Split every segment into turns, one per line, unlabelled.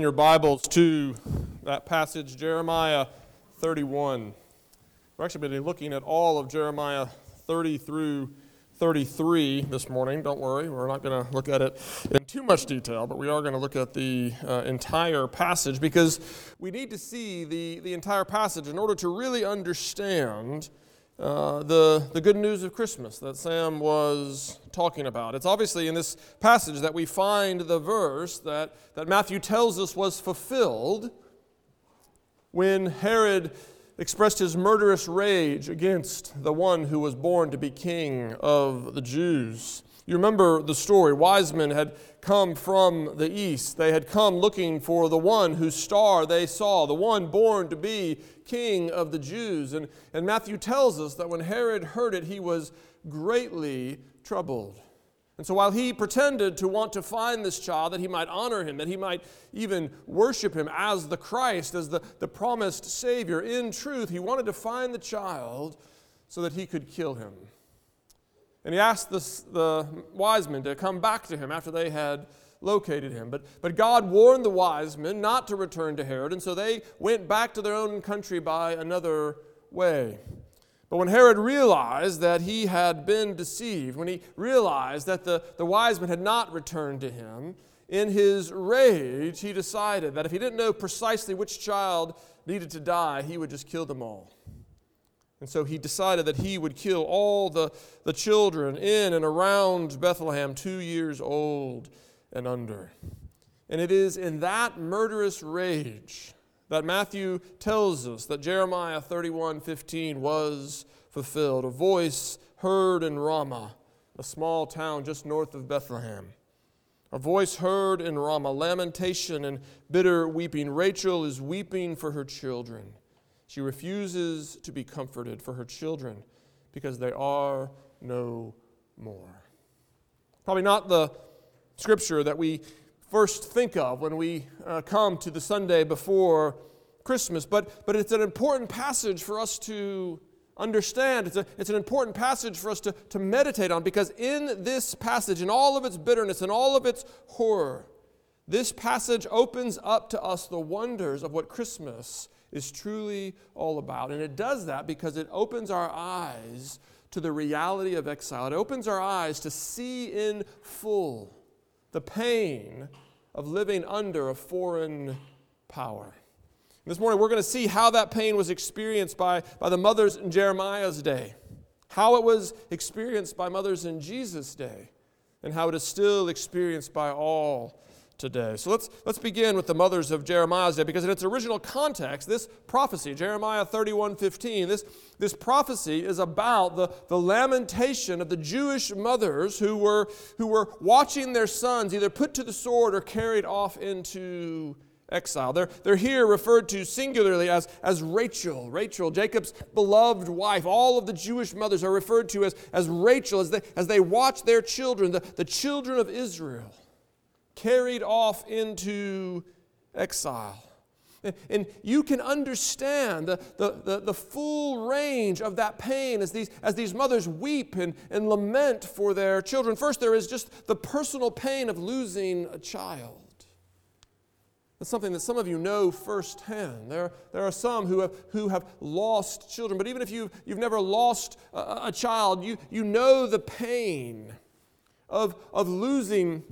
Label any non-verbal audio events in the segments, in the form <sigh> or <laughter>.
your Bibles to that passage, Jeremiah 31. We're actually going to be looking at all of Jeremiah 30 through 33 this morning. Don't worry, we're not going to look at it in too much detail, but we are going to look at the uh, entire passage because we need to see the, the entire passage in order to really understand uh, the, the good news of Christmas that Sam was talking about. It's obviously in this passage that we find the verse that, that Matthew tells us was fulfilled when Herod expressed his murderous rage against the one who was born to be king of the Jews. You remember the story. Wise men had come from the east. They had come looking for the one whose star they saw, the one born to be king of the Jews. And, and Matthew tells us that when Herod heard it, he was greatly troubled. And so while he pretended to want to find this child, that he might honor him, that he might even worship him as the Christ, as the, the promised Savior, in truth, he wanted to find the child so that he could kill him. And he asked the, the wise men to come back to him after they had located him. But, but God warned the wise men not to return to Herod, and so they went back to their own country by another way. But when Herod realized that he had been deceived, when he realized that the, the wise men had not returned to him, in his rage, he decided that if he didn't know precisely which child needed to die, he would just kill them all. And so he decided that he would kill all the, the children in and around Bethlehem, two years old and under. And it is in that murderous rage that Matthew tells us that Jeremiah 31 15 was fulfilled. A voice heard in Ramah, a small town just north of Bethlehem. A voice heard in Ramah, lamentation and bitter weeping. Rachel is weeping for her children she refuses to be comforted for her children because they are no more. Probably not the scripture that we first think of when we uh, come to the Sunday before Christmas, but, but it's an important passage for us to understand. It's, a, it's an important passage for us to, to meditate on because in this passage, in all of its bitterness and all of its horror, this passage opens up to us the wonders of what Christmas is truly all about. And it does that because it opens our eyes to the reality of exile. It opens our eyes to see in full the pain of living under a foreign power. This morning, we're going to see how that pain was experienced by, by the mothers in Jeremiah's day, how it was experienced by mothers in Jesus' day, and how it is still experienced by all today. So let's, let's begin with the mothers of Jeremiah's day because in its original context, this prophecy, Jeremiah 31 15, this, this prophecy is about the, the lamentation of the Jewish mothers who were, who were watching their sons either put to the sword or carried off into exile. They're, they're here referred to singularly as, as Rachel. Rachel, Jacob's beloved wife. All of the Jewish mothers are referred to as, as Rachel as they, as they watch their children, the, the children of Israel carried off into exile. And you can understand the, the, the, the, full range of that pain as these, as these mothers weep and, and lament for their children. First, there is just the personal pain of losing a child. That's something that some of you know firsthand. There, there are some who have, who have lost children, but even if you've, you've never lost a, a child, you, you know the pain of, of losing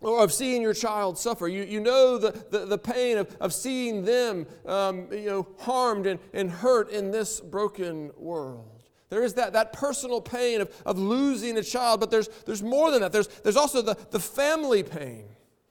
or of seeing your child suffer. You, you know the, the, the pain of, of seeing them um, you know, harmed and, and hurt in this broken world. There is that, that personal pain of, of losing a child, but there's, there's more than that. There's, there's also the, the family pain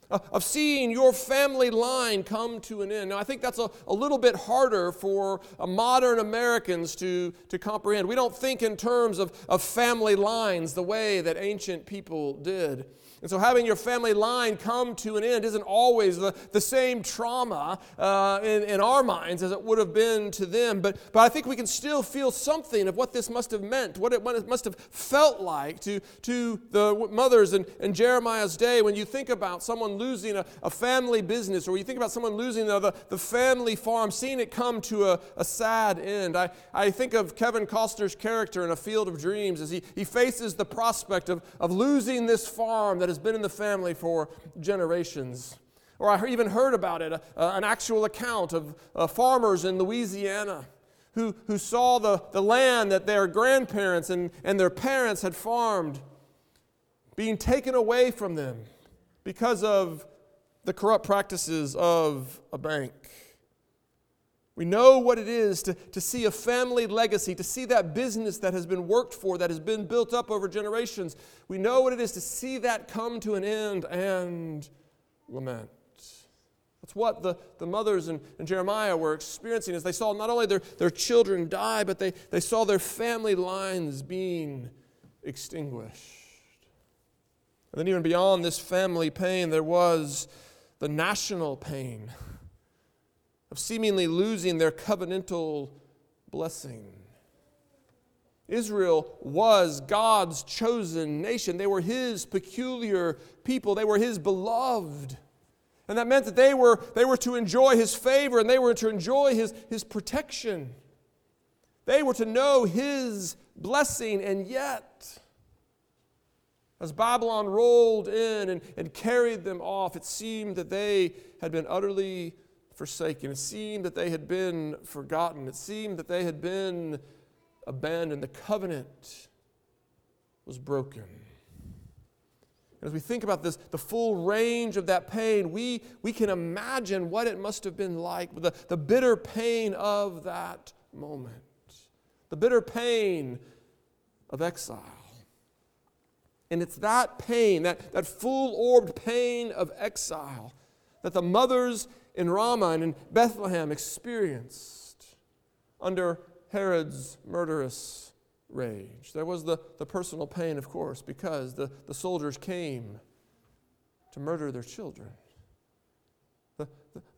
of seeing your family line come to an end. Now, I think that's a, a little bit harder for uh, modern Americans to, to comprehend. We don't think in terms of, of family lines the way that ancient people did. And so, having your family line come to an end isn't always the, the same trauma uh, in, in our minds as it would have been to them. But, but I think we can still feel something of what this must have meant, what it, what it must have felt like to, to the mothers in, in Jeremiah's day when you think about someone losing a, a family business or you think about someone losing the, the family farm, seeing it come to a, a sad end. I, I think of Kevin Costner's character in A Field of Dreams as he, he faces the prospect of, of losing this farm that has been in the family for generations. Or I even heard about it, uh, an actual account of uh, farmers in Louisiana who, who saw the, the land that their grandparents and, and their parents had farmed being taken away from them because of the corrupt practices of a bank. We know what it is to, to see a family legacy, to see that business that has been worked for, that has been built up over generations. We know what it is to see that come to an end and lament. That's what the, the mothers and, and Jeremiah were experiencing as they saw not only their, their children die, but they, they saw their family lines being extinguished. And then, even beyond this family pain, there was the national pain of seemingly losing their covenantal blessing. Israel was God's chosen nation. They were His peculiar people. They were His beloved. And that meant that they were, they were to enjoy His favor and they were to enjoy His, his protection. They were to know His blessing, and yet, as Babylon rolled in and, and carried them off, it seemed that they had been utterly forsaken. It seemed that they had been forgotten. It seemed that they had been abandoned. The covenant was broken. And As we think about this, the full range of that pain, we, we can imagine what it must have been like, the, the bitter pain of that moment, the bitter pain of exile. And it's that pain, that, that full orbed pain of exile, that the mothers in Ramah and in Bethlehem experienced under Herod's murderous rage. There was the, the personal pain, of course, because the, the soldiers came to murder their children. The,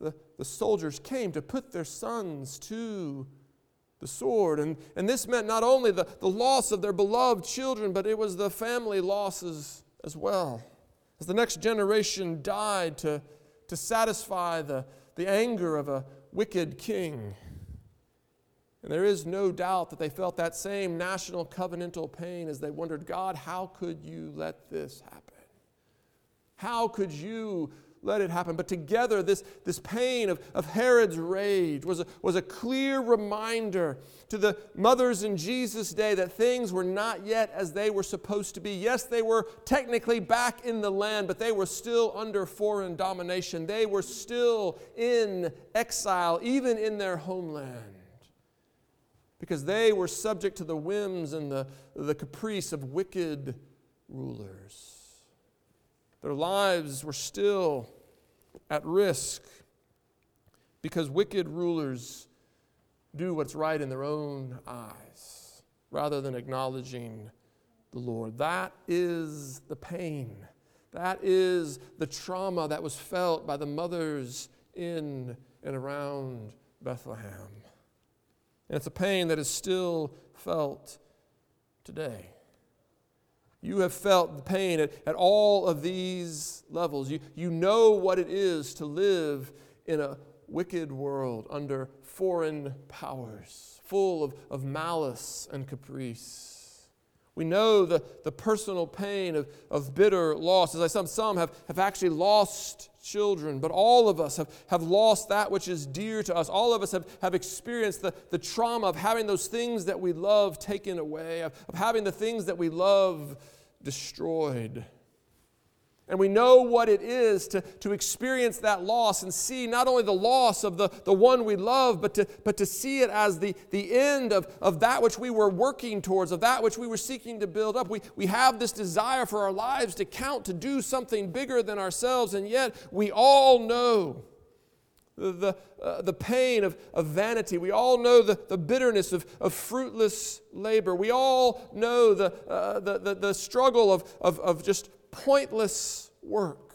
the, the, soldiers came to put their sons to the sword. And, and this meant not only the, the loss of their beloved children, but it was the family losses as well. As the next generation died to to satisfy the, the anger of a wicked king. And there is no doubt that they felt that same national covenantal pain as they wondered, God, how could you let this happen? How could you let it happen. But together, this, this pain of, of Herod's rage was a, was a clear reminder to the mothers in Jesus' day that things were not yet as they were supposed to be. Yes, they were technically back in the land, but they were still under foreign domination. They were still in exile, even in their homeland. Because they were subject to the whims and the, the caprice of wicked rulers. Their lives were still at risk because wicked rulers do what's right in their own eyes rather than acknowledging the Lord. That is the pain. That is the trauma that was felt by the mothers in and around Bethlehem. And it's a pain that is still felt today. You have felt the pain at, at all of these levels. You, you know what it is to live in a wicked world under foreign powers, full of, of malice and caprice. We know the, the personal pain of, of bitter loss. As I said, some have, have actually lost children, but all of us have, have lost that which is dear to us. All of us have, have experienced the, the trauma of having those things that we love taken away, of, of having the things that we love destroyed. And we know what it is to, to experience that loss and see not only the loss of the, the one we love, but to, but to see it as the, the end of, of that which we were working towards, of that which we were seeking to build up. We, we have this desire for our lives to count, to do something bigger than ourselves, and yet we all know the, uh, the pain of, of vanity. We all know the, the bitterness of, of fruitless labor. We all know the, uh, the, the, the struggle of, of, of just pointless work.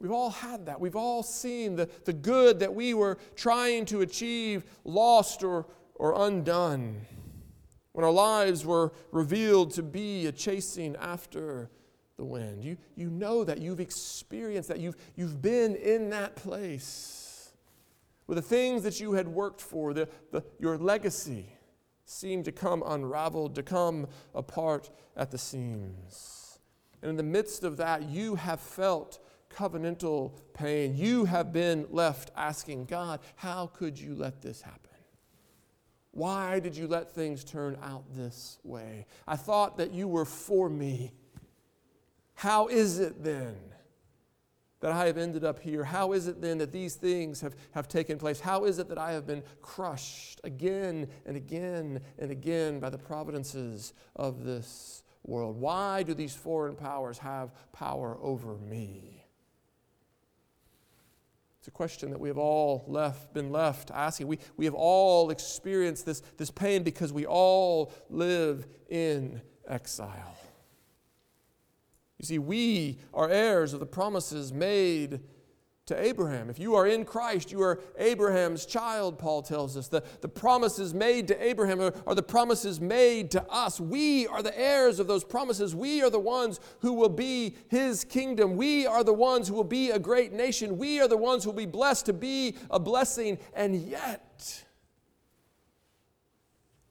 We've all had that. We've all seen the, the good that we were trying to achieve lost or, or undone. When our lives were revealed to be a chasing after the wind. You, you know that. You've experienced that. You've, you've been in that place with the things that you had worked for, the, the, your legacy, seemed to come unraveled, to come apart at the seams. And in the midst of that, you have felt covenantal pain, you have been left asking God, how could you let this happen? Why did you let things turn out this way? I thought that you were for me. How is it then that I have ended up here? How is it then that these things have, have taken place? How is it that I have been crushed again and again and again by the providences of this world? Why do these foreign powers have power over me? It's a question that we have all left, been left asking. We, we have all experienced this, this pain because we all live in exile. You see, we are heirs of the promises made to Abraham. If you are in Christ, you are Abraham's child, Paul tells us. The, the promises made to Abraham are, are, the promises made to us. We are the heirs of those promises. We are the ones who will be his kingdom. We are the ones who will be a great nation. We are the ones who will be blessed to be a blessing. And yet,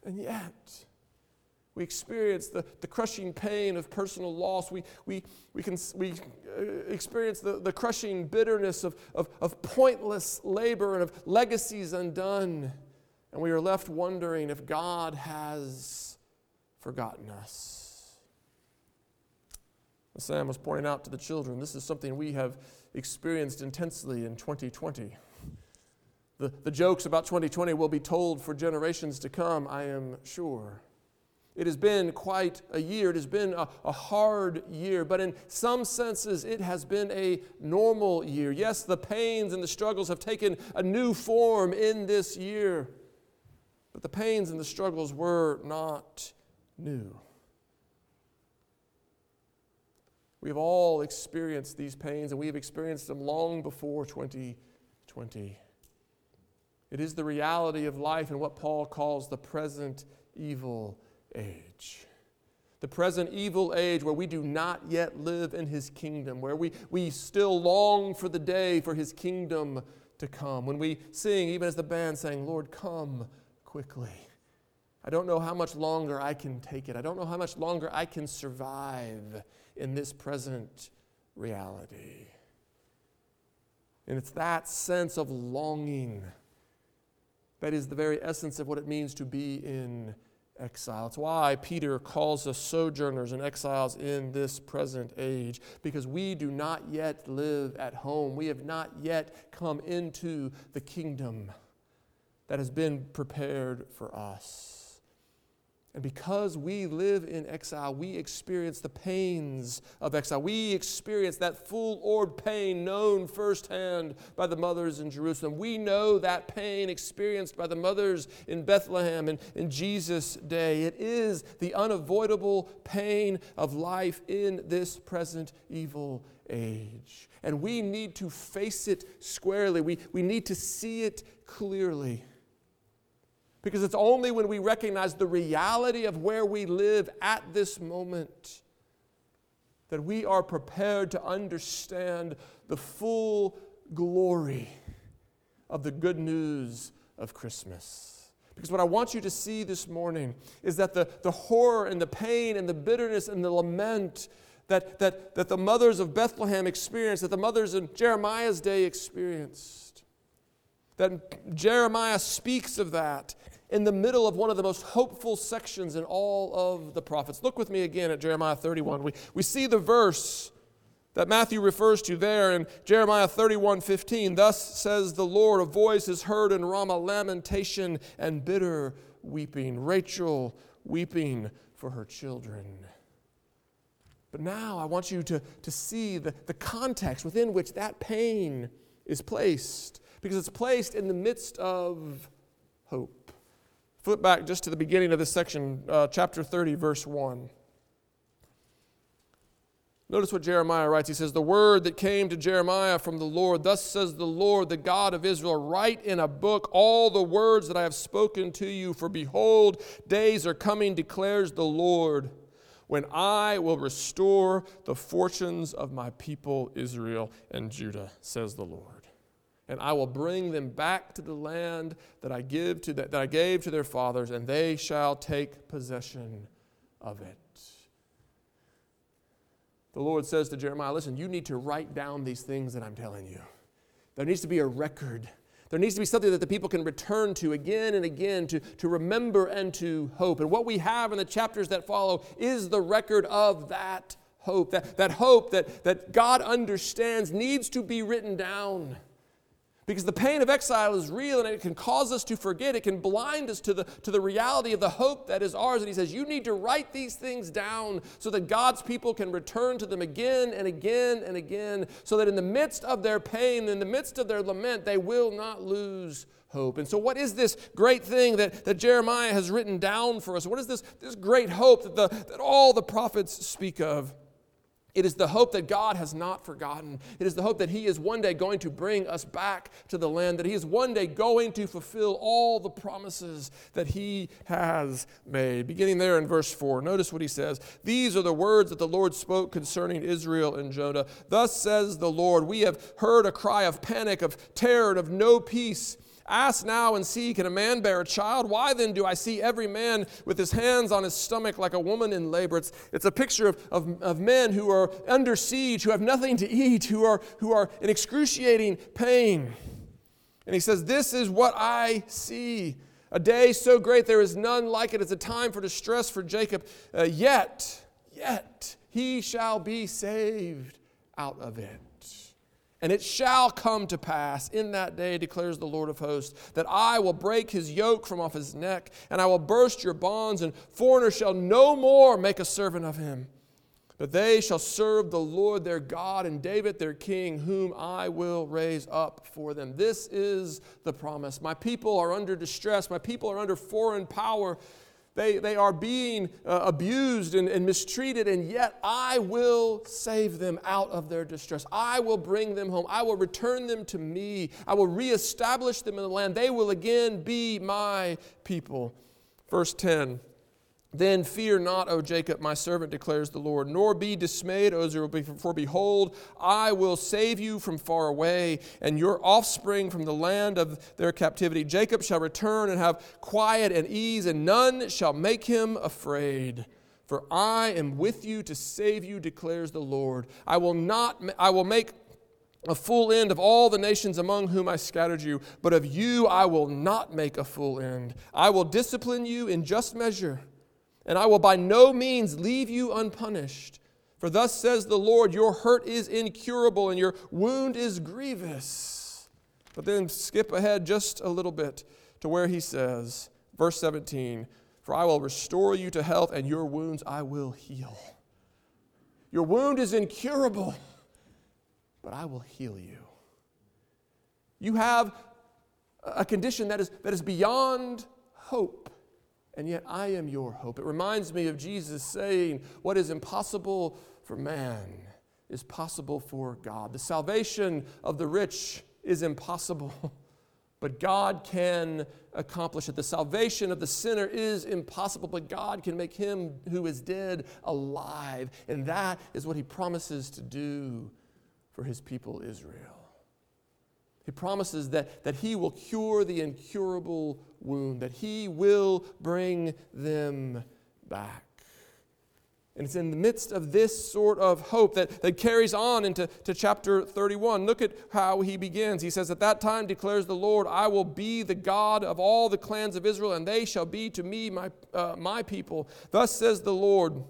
and yet, we experience the, the crushing pain of personal loss. We, we, we, can, we uh, experience the, the crushing bitterness of, of, of pointless labor and of legacies undone. And we are left wondering if God has forgotten us. As Sam was pointing out to the children, this is something we have experienced intensely in 2020. The, the jokes about 2020 will be told for generations to come, I am sure. It has been quite a year. It has been a, a, hard year, but in some senses, it has been a normal year. Yes, the pains and the struggles have taken a new form in this year, but the pains and the struggles were not new. We have all experienced these pains, and we have experienced them long before 2020. It is the reality of life and what Paul calls the present evil age. The present evil age where we do not yet live in his kingdom, where we, we still long for the day for his kingdom to come. When we sing, even as the band sang, Lord, come quickly. I don't know how much longer I can take it. I don't know how much longer I can survive in this present reality. And it's that sense of longing that is the very essence of what it means to be in exile. It's why Peter calls us sojourners and exiles in this present age, because we do not yet live at home. We have not yet come into the kingdom that has been prepared for us. And because we live in exile, we experience the pains of exile. We experience that full orbed pain known firsthand by the mothers in Jerusalem. We know that pain experienced by the mothers in Bethlehem and in Jesus' day. It is the unavoidable pain of life in this present evil age. And we need to face it squarely, we, we need to see it clearly. Because it's only when we recognize the reality of where we live at this moment that we are prepared to understand the full glory of the good news of Christmas. Because what I want you to see this morning is that the, the horror and the pain and the bitterness and the lament that, that, that the mothers of Bethlehem experienced, that the mothers in Jeremiah's day experienced, that Jeremiah speaks of that in the middle of one of the most hopeful sections in all of the prophets. Look with me again at Jeremiah 31. We, we see the verse that Matthew refers to there in Jeremiah 31 15. Thus says the Lord, a voice is heard in Ramah, lamentation and bitter weeping. Rachel weeping for her children. But now I want you to, to see the, the context within which that pain is placed, because it's placed in the midst of hope. Flip back just to the beginning of this section, uh, chapter 30, verse 1. Notice what Jeremiah writes. He says, The word that came to Jeremiah from the Lord, thus says the Lord, the God of Israel, write in a book all the words that I have spoken to you, for behold, days are coming, declares the Lord, when I will restore the fortunes of my people Israel and Judah, says the Lord and I will bring them back to the land that I give to the, that I gave to their fathers, and they shall take possession of it. the Lord says to Jeremiah, Listen, you need to write down these things that I'm telling you. There needs to be a record. There needs to be something that the people can return to again and again to, to remember and to hope. And what we have in the chapters that follow is the record of that hope. That, that hope that, that God understands needs to be written down. Because the pain of exile is real and it can cause us to forget. It can blind us to the, to the reality of the hope that is ours. And he says, You need to write these things down so that God's people can return to them again and again and again, so that in the midst of their pain, in the midst of their lament, they will not lose hope. And so, what is this great thing that, that Jeremiah has written down for us? What is this, this great hope that, the, that all the prophets speak of? It is the hope that God has not forgotten. It is the hope that He is one day going to bring us back to the land, that He is one day going to fulfill all the promises that He has made. Beginning there in verse 4, notice what He says These are the words that the Lord spoke concerning Israel and Judah. Thus says the Lord, We have heard a cry of panic, of terror, and of no peace. Ask now and see, can a man bear a child? Why then do I see every man with his hands on his stomach like a woman in labor? It's, it's a picture of, of, of men who are under siege, who have nothing to eat, who are, who are in excruciating pain. And he says, This is what I see. A day so great there is none like it. It's a time for distress for Jacob. Uh, yet, yet, he shall be saved out of it. And it shall come to pass in that day, declares the Lord of hosts, that I will break his yoke from off his neck, and I will burst your bonds, and foreigners shall no more make a servant of him. But they shall serve the Lord their God and David their king, whom I will raise up for them. This is the promise. My people are under distress, my people are under foreign power. They, they are being uh, abused and, and mistreated, and yet I will save them out of their distress. I will bring them home. I will return them to me. I will reestablish them in the land. They will again be my people. Verse 10 then fear not, O Jacob, my servant, declares the Lord, nor be dismayed, O Israel, for behold, I will save you from far away, and your offspring from the land of their captivity. Jacob shall return and have quiet and ease, and none shall make him afraid. For I am with you to save you, declares the Lord. I will not I will make a full end of all the nations among whom I scattered you, but of you I will not make a full end. I will discipline you in just measure and I will by no means leave you unpunished. For thus says the Lord, Your hurt is incurable and your wound is grievous. But then skip ahead just a little bit to where he says, verse 17, For I will restore you to health and your wounds I will heal. Your wound is incurable, but I will heal you. You have a condition that is, that is beyond hope and yet I am your hope. It reminds me of Jesus saying, What is impossible for man is possible for God. The salvation of the rich is impossible, <laughs> but God can accomplish it. The salvation of the sinner is impossible, but God can make him who is dead alive. And that is what he promises to do for his people Israel. He promises that, that he will cure the incurable wound, that he will bring them back. And it's in the midst of this sort of hope that, that carries on into to chapter 31. Look at how he begins. He says, At that time declares the Lord, I will be the God of all the clans of Israel, and they shall be to me my, uh, my people. Thus says the Lord.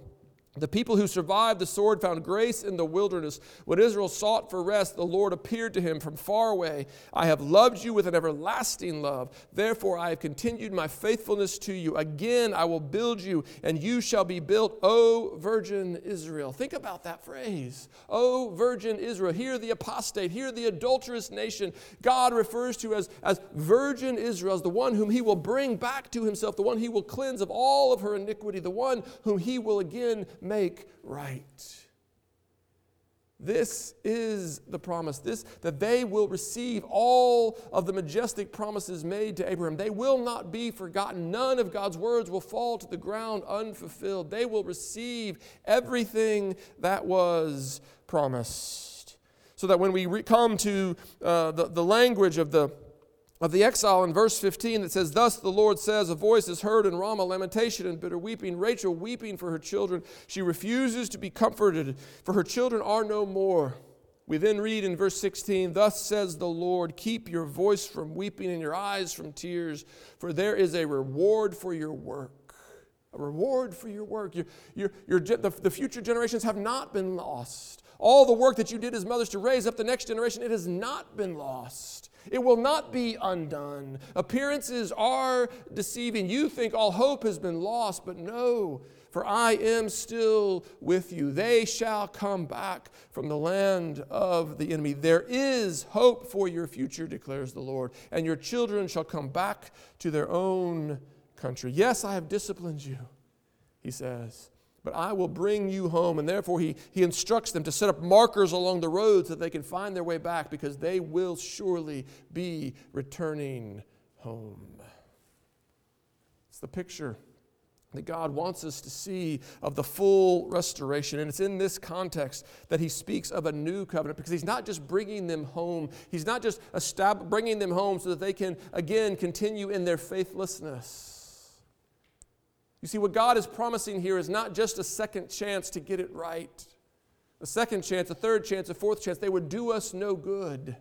The people who survived the sword found grace in the wilderness. When Israel sought for rest, the Lord appeared to him from far away. I have loved you with an everlasting love. Therefore, I have continued my faithfulness to you. Again, I will build you, and you shall be built, O virgin Israel. Think about that phrase. O virgin Israel. Here, the apostate, here, the adulterous nation, God refers to as, as virgin Israel, as the one whom he will bring back to himself, the one he will cleanse of all of her iniquity, the one whom he will again make right. This is the promise. This that they will receive all of the majestic promises made to Abraham. They will not be forgotten. None of God's words will fall to the ground unfulfilled. They will receive everything that was promised. So that when we re- come to uh, the, the language of the of the exile in verse 15 that says, Thus the Lord says, A voice is heard in Ramah, lamentation and bitter weeping. Rachel weeping for her children. She refuses to be comforted, for her children are no more. We then read in verse 16, Thus says the Lord, Keep your voice from weeping and your eyes from tears, for there is a reward for your work. A reward for your work. Your, your, your, the, the future generations have not been lost. All the work that you did as mothers to raise up the next generation, it has not been lost. It will not be undone. Appearances are deceiving. You think all hope has been lost, but no, for I am still with you. They shall come back from the land of the enemy. There is hope for your future, declares the Lord, and your children shall come back to their own country. Yes, I have disciplined you, he says but I will bring you home. And therefore, he, he instructs them to set up markers along the road so that they can find their way back because they will surely be returning home. It's the picture that God wants us to see of the full restoration. And it's in this context that he speaks of a new covenant because he's not just bringing them home, he's not just bringing them home so that they can again continue in their faithlessness. You see, what God is promising here is not just a second chance to get it right. A second chance, a third chance, a fourth chance, they would do us no good.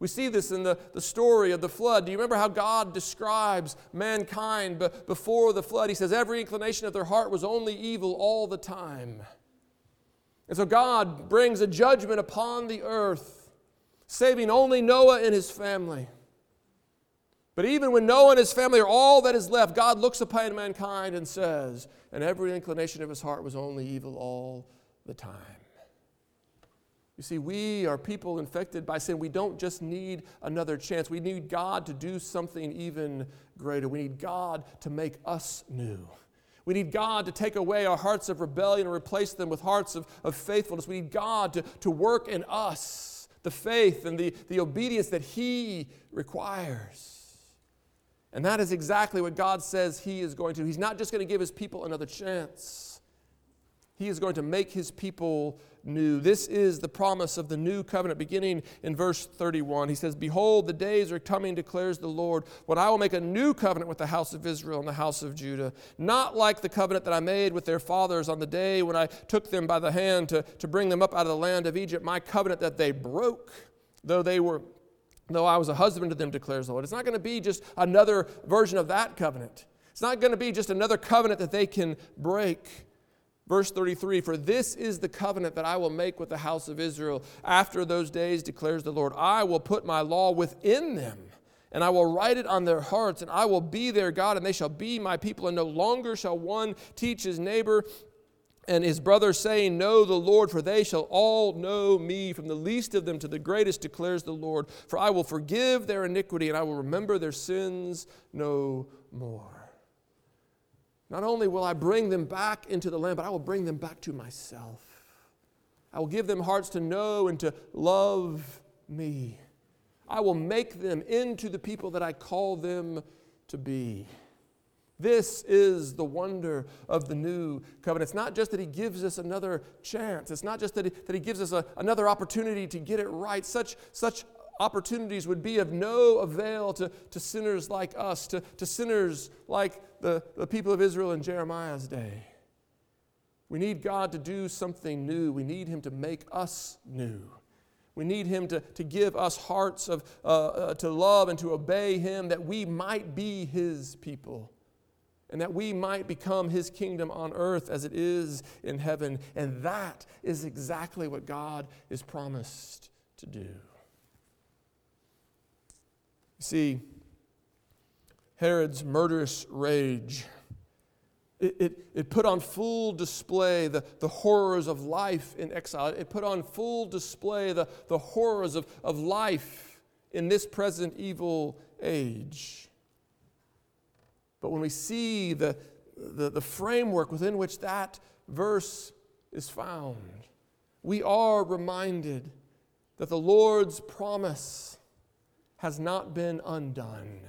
We see this in the, the story of the flood. Do you remember how God describes mankind b- before the flood? He says, Every inclination of their heart was only evil all the time. And so God brings a judgment upon the earth, saving only Noah and his family. But even when Noah and his family are all that is left, God looks upon mankind and says, and every inclination of his heart was only evil all the time. You see, we are people infected by sin. We don't just need another chance. We need God to do something even greater. We need God to make us new. We need God to take away our hearts of rebellion and replace them with hearts of, of faithfulness. We need God to, to work in us the faith and the, the obedience that He requires. And that is exactly what God says He is going to. Do. He's not just going to give His people another chance, He is going to make His people new. This is the promise of the new covenant beginning in verse 31. He says, Behold, the days are coming, declares the Lord, when I will make a new covenant with the house of Israel and the house of Judah, not like the covenant that I made with their fathers on the day when I took them by the hand to, to bring them up out of the land of Egypt, my covenant that they broke, though they were though I was a husband to them, declares the Lord. It's not going to be just another version of that covenant. It's not going to be just another covenant that they can break. Verse 33 For this is the covenant that I will make with the house of Israel. After those days, declares the Lord, I will put my law within them, and I will write it on their hearts, and I will be their God, and they shall be my people. And no longer shall one teach his neighbor and his brothers saying, Know the Lord, for they shall all know me, from the least of them to the greatest, declares the Lord. For I will forgive their iniquity, and I will remember their sins no more. Not only will I bring them back into the land, but I will bring them back to myself. I will give them hearts to know and to love me. I will make them into the people that I call them to be. This is the wonder of the new covenant. It's not just that he gives us another chance, it's not just that he, that he gives us a, another opportunity to get it right. Such, such opportunities would be of no avail to, to sinners like us, to, to sinners like the, the people of Israel in Jeremiah's day. We need God to do something new, we need him to make us new. We need him to, to give us hearts of, uh, uh, to love and to obey him that we might be his people and that we might become his kingdom on earth as it is in heaven. And that is exactly what God is promised to do. You see, Herod's murderous rage. It, it, it, put on full display the, the horrors of life in exile. It put on full display the, the horrors of, of life in this present evil age. But when we see the, the, the framework within which that verse is found, we are reminded that the Lord's promise has not been undone.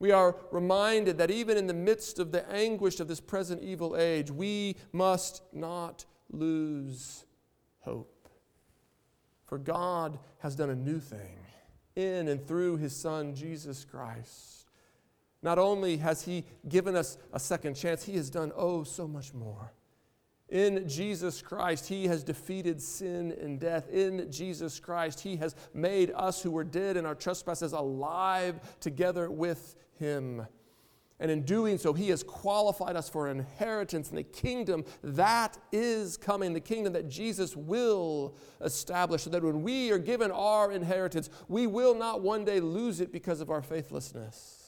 We are reminded that even in the midst of the anguish of this present evil age, we must not lose hope. For God has done a new thing. in and through his Son, Jesus Christ. Not only has he given us a second chance, he has done oh so much more. In Jesus Christ, He has defeated sin and death. In Jesus Christ, He has made us who were dead in our trespasses alive together with Him. And in doing so, He has qualified us for an inheritance in the kingdom that is coming, the kingdom that Jesus will establish, so that when we are given our inheritance, we will not one day lose it because of our faithlessness.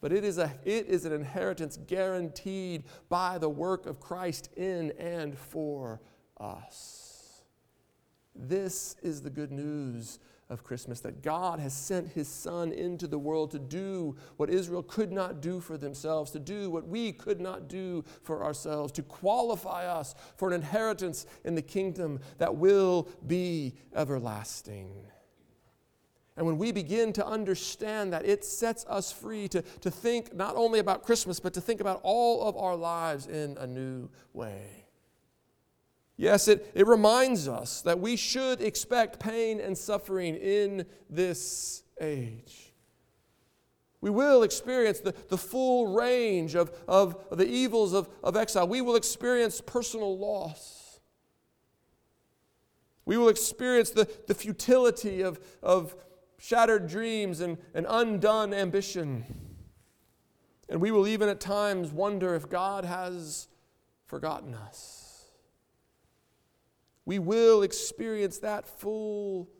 But it is, a, it is an inheritance guaranteed by the work of Christ in and for us. This is the good news of Christmas that God has sent His Son into the world to do what Israel could not do for themselves, to do what we could not do for ourselves, to qualify us for an inheritance in the kingdom that will be everlasting. And when we begin to understand that, it sets us free to, to think not only about Christmas, but to think about all of our lives in a new way. Yes, it, it reminds us that we should expect pain and suffering in this age. We will experience the, the full range of, of the evils of, of exile. We will experience personal loss. We will experience the, the futility of, of shattered dreams and, and undone ambition. And we will even at times wonder if God has forgotten us. We will experience that full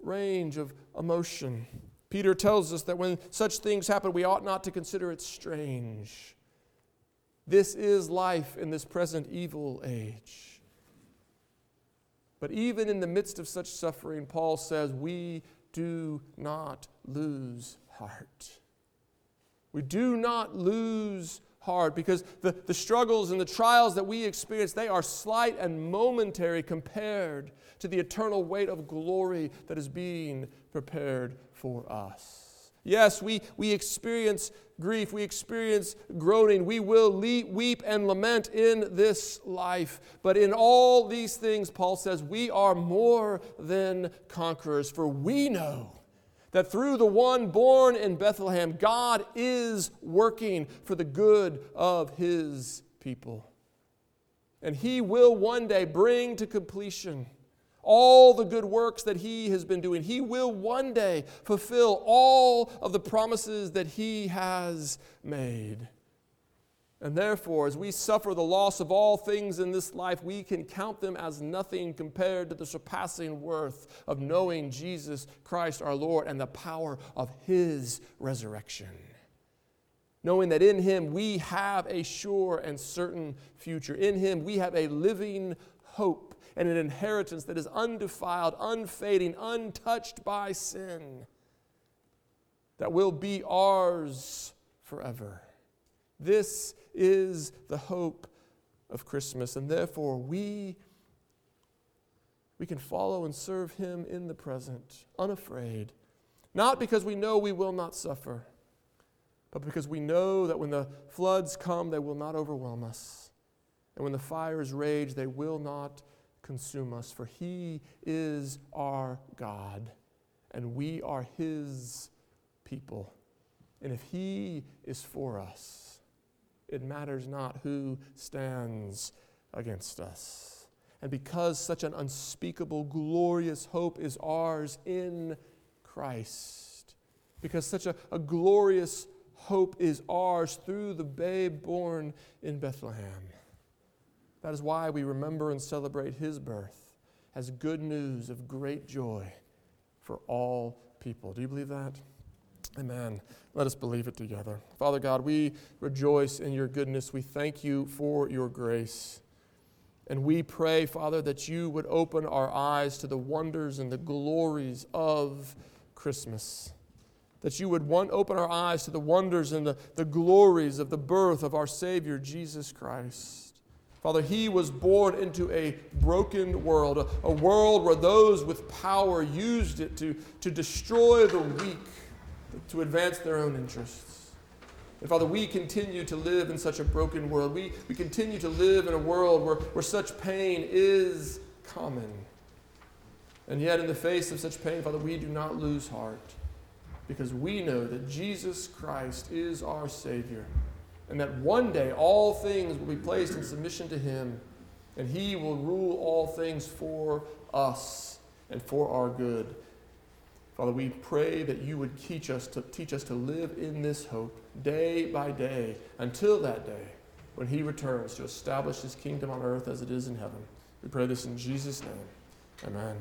range of emotion. Peter tells us that when such things happen, we ought not to consider it strange. This is life in this present evil age. But even in the midst of such suffering, Paul says we do not lose heart. We do not lose heart because the, the struggles and the trials that we experience, they are slight and momentary compared to the eternal weight of glory that is being prepared for us. Yes, we, we experience grief, we experience groaning, we will weep and lament in this life. But in all these things, Paul says, we are more than conquerors, for we know that through the one born in Bethlehem, God is working for the good of his people. And he will one day bring to completion all the good works that he has been doing. He will one day fulfill all of the promises that he has made. And therefore, as we suffer the loss of all things in this life, we can count them as nothing compared to the surpassing worth of knowing Jesus Christ our Lord and the power of his resurrection. Knowing that in him we have a sure and certain future. In him we have a living hope and an inheritance that is undefiled, unfading, untouched by sin, that will be ours forever. This is the hope of Christmas, and therefore we, we can follow and serve Him in the present, unafraid, not because we know we will not suffer, but because we know that when the floods come, they will not overwhelm us. And when the fires rage, they will not consume us, for He is our God, and we are His people. And if He is for us, it matters not who stands against us. And because such an unspeakable, glorious hope is ours in Christ, because such a, a glorious hope is ours through the babe born in Bethlehem that is why we remember and celebrate his birth as good news of great joy for all people. Do you believe that? Amen. Let us believe it together. Father God, we rejoice in your goodness. We thank you for your grace. And we pray, Father, that you would open our eyes to the wonders and the glories of Christmas. That you would one, open our eyes to the wonders and the, the glories of the birth of our Savior, Jesus Christ. Father, he was born into a broken world, a, a, world where those with power used it to, to destroy the weak, to advance their own interests. And Father, we continue to live in such a broken world. We, we continue to live in a world where, where such pain is common. And yet, in the face of such pain, Father, we do not lose heart because we know that Jesus Christ is our Savior and that one day all things will be placed in submission to Him and He will rule all things for us and for our good. Father, we pray that you would teach us to teach us to live in this hope day by day until that day when he returns to establish his kingdom on earth as it is in heaven. We pray this in Jesus' name. Amen.